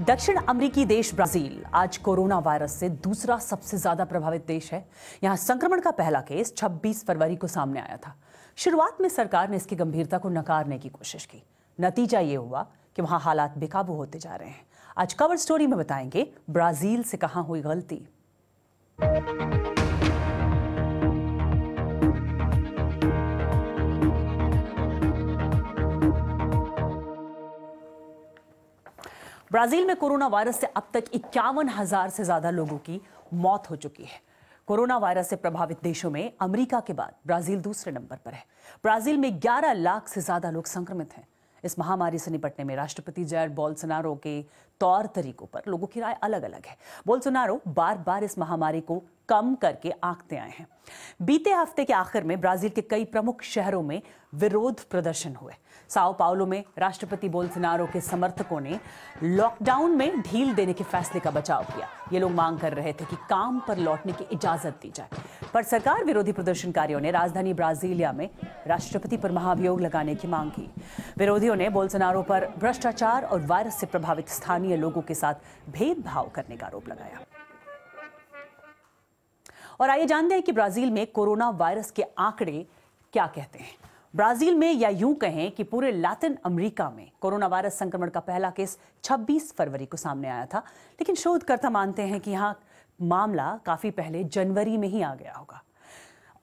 दक्षिण अमेरिकी देश ब्राज़ील। आज कोरोना वायरस से दूसरा सबसे ज़्यादा प्रभावित देश है। यहाँ संक्रमण का पहला केस 26 फरवरी को सामने आया था। शुरुआत में सरकार ने इसकी गंभीरता को नकारने की कोशिश की। नतीजा ये हुआ कि वहाँ हालात बेकाबू होते जा रहे हैं। आज कवर स्टोरी में बताएँगे, ब्राज़ील से कहाँ हुई गलती। ब्राज़ील में कोरोना वायरस से अब तक इक्यावन हज़ार से ज़्यादा लोगों की मौत हो चुकी है। कोरोना वायरस से प्रभावित देशों में अमेरिका के बाद ब्राज़ील दूसरे नंबर पर है। ब्राज़ील में 11 लाख से ज़्यादा लोग संक्रमित हैं। इस महामारी से निपटने में राष्ट्रपति जैर बोल्सोनारो के तौर तरीकों पर लोगों की राय अलग अलग है। बोल्सोनारो बार बार इस महामारी को कम करके आंकते आए हैं। बीते हफ़्ते के आखिर में ब्राज़ील के कई प्रमुख शहरों में विरोध प्रदर्शन हुए। साओ पाउलो में राष्ट्रपति बोल्सोनारो के समर्थकों ने लॉकडाउन में ढील देने के फैसले का बचाव किया। ये लोग मांग कर रहे थे कि काम पर लौटने की इजाज़त दी जाए। पर सरकार विरोधी प्रदर्शनकारियों ने राजधानी ब्राजीलिया में राष्ट्रपति पर महाभियोग लगाने की मांग की। विरोधियों ने बोल्सोनारो पर भ्रष्टाचार और वायरस से प्रभावित स्थानीय लोगों के साथ भेदभाव करने का आरोप लगाया। और आइए जानते हैं कि ब्राज़ील में कोरोना वायरस के आंकड़े क्या कहते हैं। ब्राज़ील में या यूँ कहें कि पूरे लैटिन अमेरिका में कोरोना वायरस संक्रमण का पहला केस 26 फरवरी को सामने आया था, लेकिन शोधकर्ता मानते हैं कि यहाँ मामला काफ़ी पहले जनवरी में ही आ गया होगा।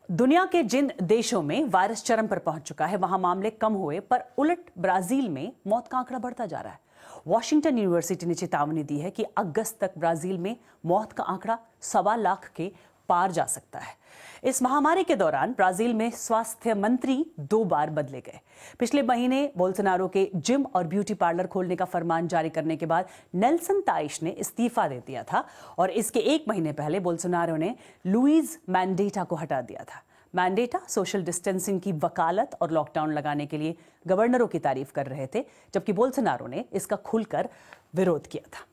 दुनिया के जिन देशों में वायरस चरम पर पहुँच चुका है, वहाँ मामले कम हुए, पर उलट ब्राज़ील में मौत का आंकड़ा बढ़ता जा रहा है। वॉशिंगटन यूनिवर्सिटी ने चेतावनी दी है कि अगस्त तक ब्राज़ील में मौत का आंकड़ा सवा लाख के पार जा सकता है। इस महामारी के दौरान ब्राज़ील में स्वास्थ्य मंत्री दो बार बदले गए। पिछले महीने बोल्सोनारो के जिम और ब्यूटी पार्लर खोलने का फरमान जारी करने के बाद नेल्सन ताइश ने इस्तीफा दे दिया था और इसके एक महीने पहले बोल्सोनारो ने लुइज मैंडेटा को हटा दिया था। मैंडेटा सोशल डिस्टेंसिंग की वकालत और लॉकडाउन लगाने के लिए गवर्नरों की तारीफ़ कर रहे थे, जबकि बोल्सोनारो ने इसका खुलकर विरोध किया था।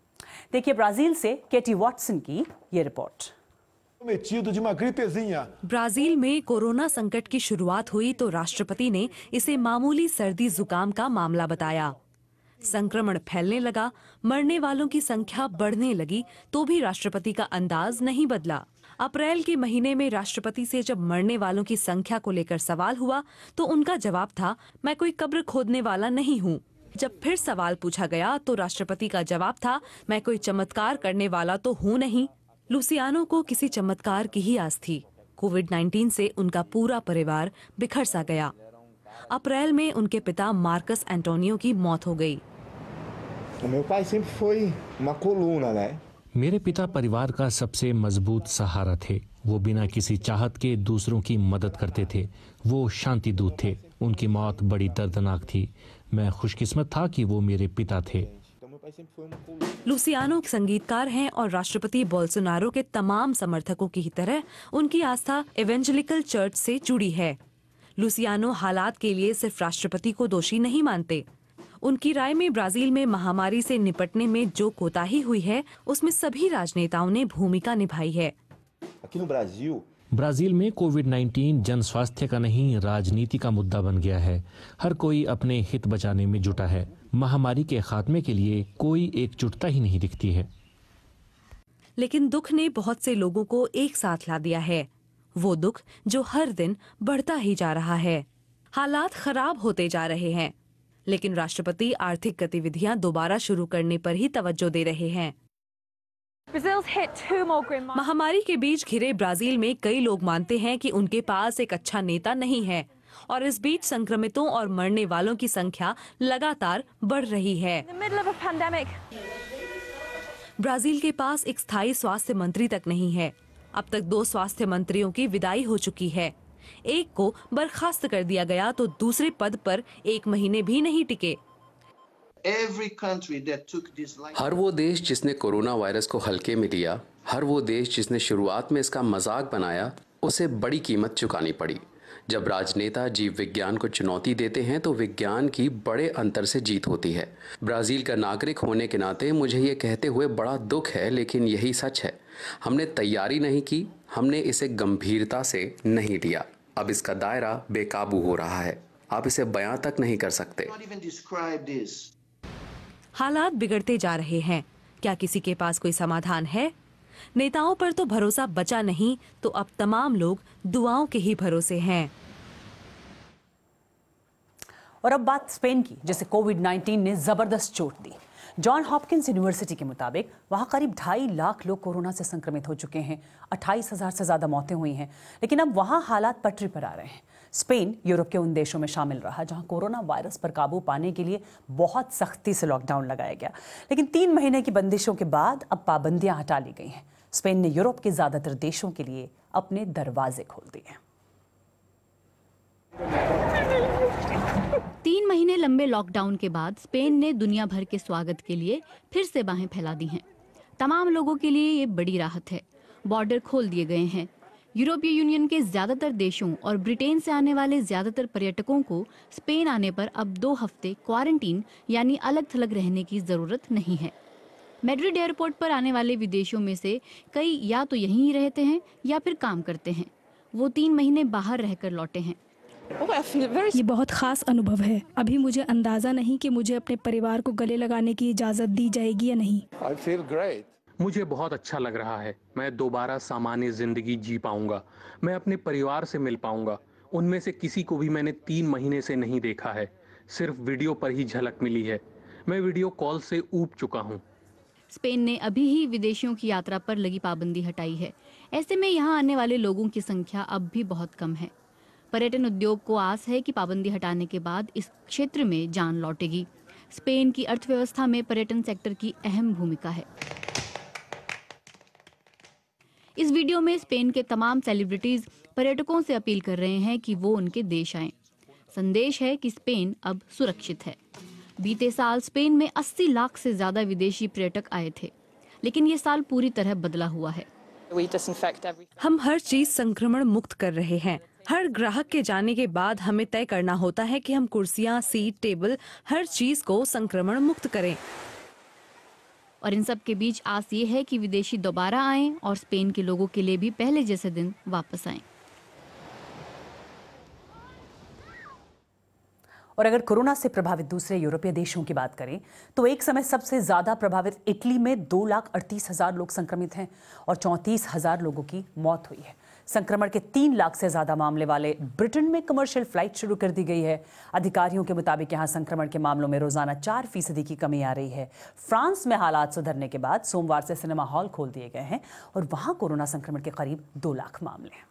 देखिए ब्राज़ील से केटी वॉटसन की ये रिपोर्ट। ब्राज़ील में कोरोना संकट की शुरुआत हुई तो राष्ट्रपति ने इसे मामूली सर्दी जुकाम का मामला बताया। संक्रमण फैलने लगा, मरने वालों की संख्या बढ़ने लगी तो भी राष्ट्रपति का अंदाज नहीं बदला। अप्रैल के महीने में राष्ट्रपति से जब मरने वालों की संख्या को लेकर सवाल हुआ तो उनका जवाब था, मैं कोई कब्र खोदने वाला नहीं हूँ। जब फिर सवाल पूछा गया तो राष्ट्रपति का जवाब था, मैं कोई चमत्कार करने वाला तो हूँ नहीं। लुसियानो को किसी चमत्कार की ही आस थी। कोविड 19 से उनका पूरा परिवार बिखर सा गया। अप्रैल में उनके पिता मार्कस एंटोनियो की मौत हो गई? मेरे पिता परिवार का सबसे मज़बूत सहारा थे। वो बिना किसी चाहत के दूसरों की मदद करते थे। वो शांति दूत थे। उनकी मौत बड़ी दर्दनाक थी। मैं खुशकिस्मत था कि वो मेरे पिता थे। लुसियानो संगीतकार हैं और राष्ट्रपति बोल्सोनारो के तमाम समर्थकों की ही तरह उनकी आस्था एवेंजलिकल चर्च से जुड़ी है। लुसियानो हालात के लिए सिर्फ़ राष्ट्रपति को दोषी नहीं मानते। उनकी राय में ब्राज़ील में महामारी से निपटने में जो कोताही हुई है, उसमें सभी राजनेताओं ने भूमिका निभाई है। ब्राज़ील में कोविड 19 जन स्वास्थ्य का नहीं, राजनीति का मुद्दा बन गया है। हर कोई अपने हित बचाने में जुटा है। महामारी के खात्मे के लिए कोई एकजुटता ही नहीं दिखती है। लेकिन दुख ने बहुत से लोगों को एक साथ ला दिया है। वो दुख जो हर दिन बढ़ता ही जा रहा है। हालात खराब होते जा रहे हैं। लेकिन राष्ट्रपति आर्थिक गतिविधियाँ दोबारा शुरू करने पर ही तवज्जो दे रहे हैं। महामारी के बीच घिरे ब्राज़ील में कई लोग मानते हैं कि उनके पास एक अच्छा नेता नहीं है और इस बीच संक्रमितों और मरने वालों की संख्या लगातार बढ़ रही है। ब्राज़ील के पास एक स्थायी स्वास्थ्य मंत्री तक नहीं है। अब तक दो स्वास्थ्य मंत्रियों की विदाई हो चुकी है। एक को बर्खास्त कर दिया गया तो दूसरे पद पर एक महीने भी नहीं टिके। हर वो देश जिसने कोरोना वायरस को हल्के में लिया हर वो देश जिसने शुरुआत में इसका मज़ाक बनाया उसे बड़ी कीमत चुकानी पड़ी। जब राजनेता जीव विज्ञान को चुनौती देते हैं तो विज्ञान की बड़े अंतर से जीत होती है। ब्राज़ील का नागरिक होने के नाते मुझे ये कहते हुए बड़ा दुख है लेकिन यही सच है। हमने तैयारी नहीं की हमने इसे गंभीरता से नहीं लिया। अब इसका दायरा बेकाबू हो रहा है। आप इसे बयां तक नहीं कर सकते। हालात बिगड़ते जा रहे हैं। क्या किसी के पास कोई समाधान है? नेताओं पर तो भरोसा बचा नहीं तो अब तमाम लोग दुआओं के ही भरोसे हैं। और अब बात स्पेन की, जिसे कोविड 19 ने ज़बरदस्त चोट दी। जॉन हॉपकिंस यूनिवर्सिटी के मुताबिक, वहाँ करीब ढाई लाख लोग कोरोना से संक्रमित हो चुके हैं। अट्ठाईस हज़ार से ज़्यादा मौतें हुई हैं। लेकिन अब वहाँ हालात पटरी पर आ रहे हैं। स्पेन यूरोप के उन देशों में शामिल रहा, जहाँ कोरोना वायरस पर काबू पाने के लिए बहुत सख्ती से लॉकडाउन लगाया गया। लेकिन तीन महीने की बंदिशों के बाद अब पाबंदियाँ हटा ली गई हैं। स्पेन ने यूरोप के ज़्यादातर देशों के लिए अपने दरवाजे खोल दिए। हैं तीन महीने लंबे लॉकडाउन के बाद स्पेन ने दुनिया भर के स्वागत के लिए फिर से बाहें फैला दी हैं। तमाम लोगों के लिए ये बड़ी राहत है। बॉर्डर खोल दिए गए हैं। यूरोपीय यूनियन के ज़्यादातर देशों और ब्रिटेन से आने वाले ज़्यादातर पर्यटकों को स्पेन आने पर अब दो हफ़्ते क्वारंटीन यानी अलग थलग रहने की ज़रूरत नहीं है। मेड्रिड एयरपोर्ट पर आने वाले विदेशियों में से कई या तो यहीं ही रहते हैं या फिर काम करते हैं। वो तीन महीने बाहर रहकर लौटे हैं। ये बहुत खास अनुभव है। अभी मुझे अंदाज़ा नहीं कि मुझे अपने परिवार को गले लगाने की इजाज़त दी जाएगी या नहीं। I feel great. मुझे बहुत अच्छा लग रहा है। मैं दोबारा सामान्य ज़िंदगी जी पाऊँगा। मैं अपने परिवार से मिल पाऊँगा। उनमें से किसी को भी मैंने तीन महीने से नहीं देखा है। सिर्फ़ वीडियो पर ही झलक मिली है। मैं वीडियो कॉल से ऊब चुका हूँ। स्पेन ने अभी ही विदेशियों की यात्रा पर लगी पाबंदी हटाई है। ऐसे में यहाँ आने वाले लोगों की संख्या अब भी बहुत कम है। पर्यटन उद्योग को आस है कि पाबंदी हटाने के बाद इस क्षेत्र में जान लौटेगी। स्पेन की अर्थव्यवस्था में पर्यटन सेक्टर की अहम भूमिका है। इस वीडियो में स्पेन के तमाम सेलिब्रिटीज पर्यटकों से अपील कर रहे हैं कि वो उनके देश आएँ। संदेश है कि स्पेन अब सुरक्षित है। बीते साल स्पेन में 80 लाख से ज़्यादा विदेशी पर्यटक आए थे लेकिन ये साल पूरी तरह बदला हुआ है। हम हर चीज़ संक्रमण मुक्त कर रहे हैं। हर ग्राहक के जाने के बाद हमें तय करना होता है कि हम कुर्सियाँ, सीट टेबल हर चीज़ को संक्रमण मुक्त करें। और इन सब के बीच आस ये है कि विदेशी दोबारा आए और स्पेन के लोगों के लिए भी पहले जैसे दिन वापस आए। और अगर कोरोना से प्रभावित दूसरे यूरोपीय देशों की बात करें तो एक समय सबसे ज़्यादा प्रभावित इटली में दो लाख अड़तीस हज़ार लोग संक्रमित हैं और चौंतीस हज़ार लोगों की मौत हुई है। संक्रमण के तीन लाख से ज़्यादा मामले वाले ब्रिटेन में कमर्शियल फ़्लाइट शुरू कर दी गई है। अधिकारियों के मुताबिक यहाँ संक्रमण के मामलों में रोज़ाना चार फ़ीसदी की कमी आ रही है। फ्रांस में हालात सुधरने के बाद सोमवार से सिनेमा हॉल खोल दिए गए हैं और वहाँ कोरोना संक्रमण के करीब दो लाख मामले हैं।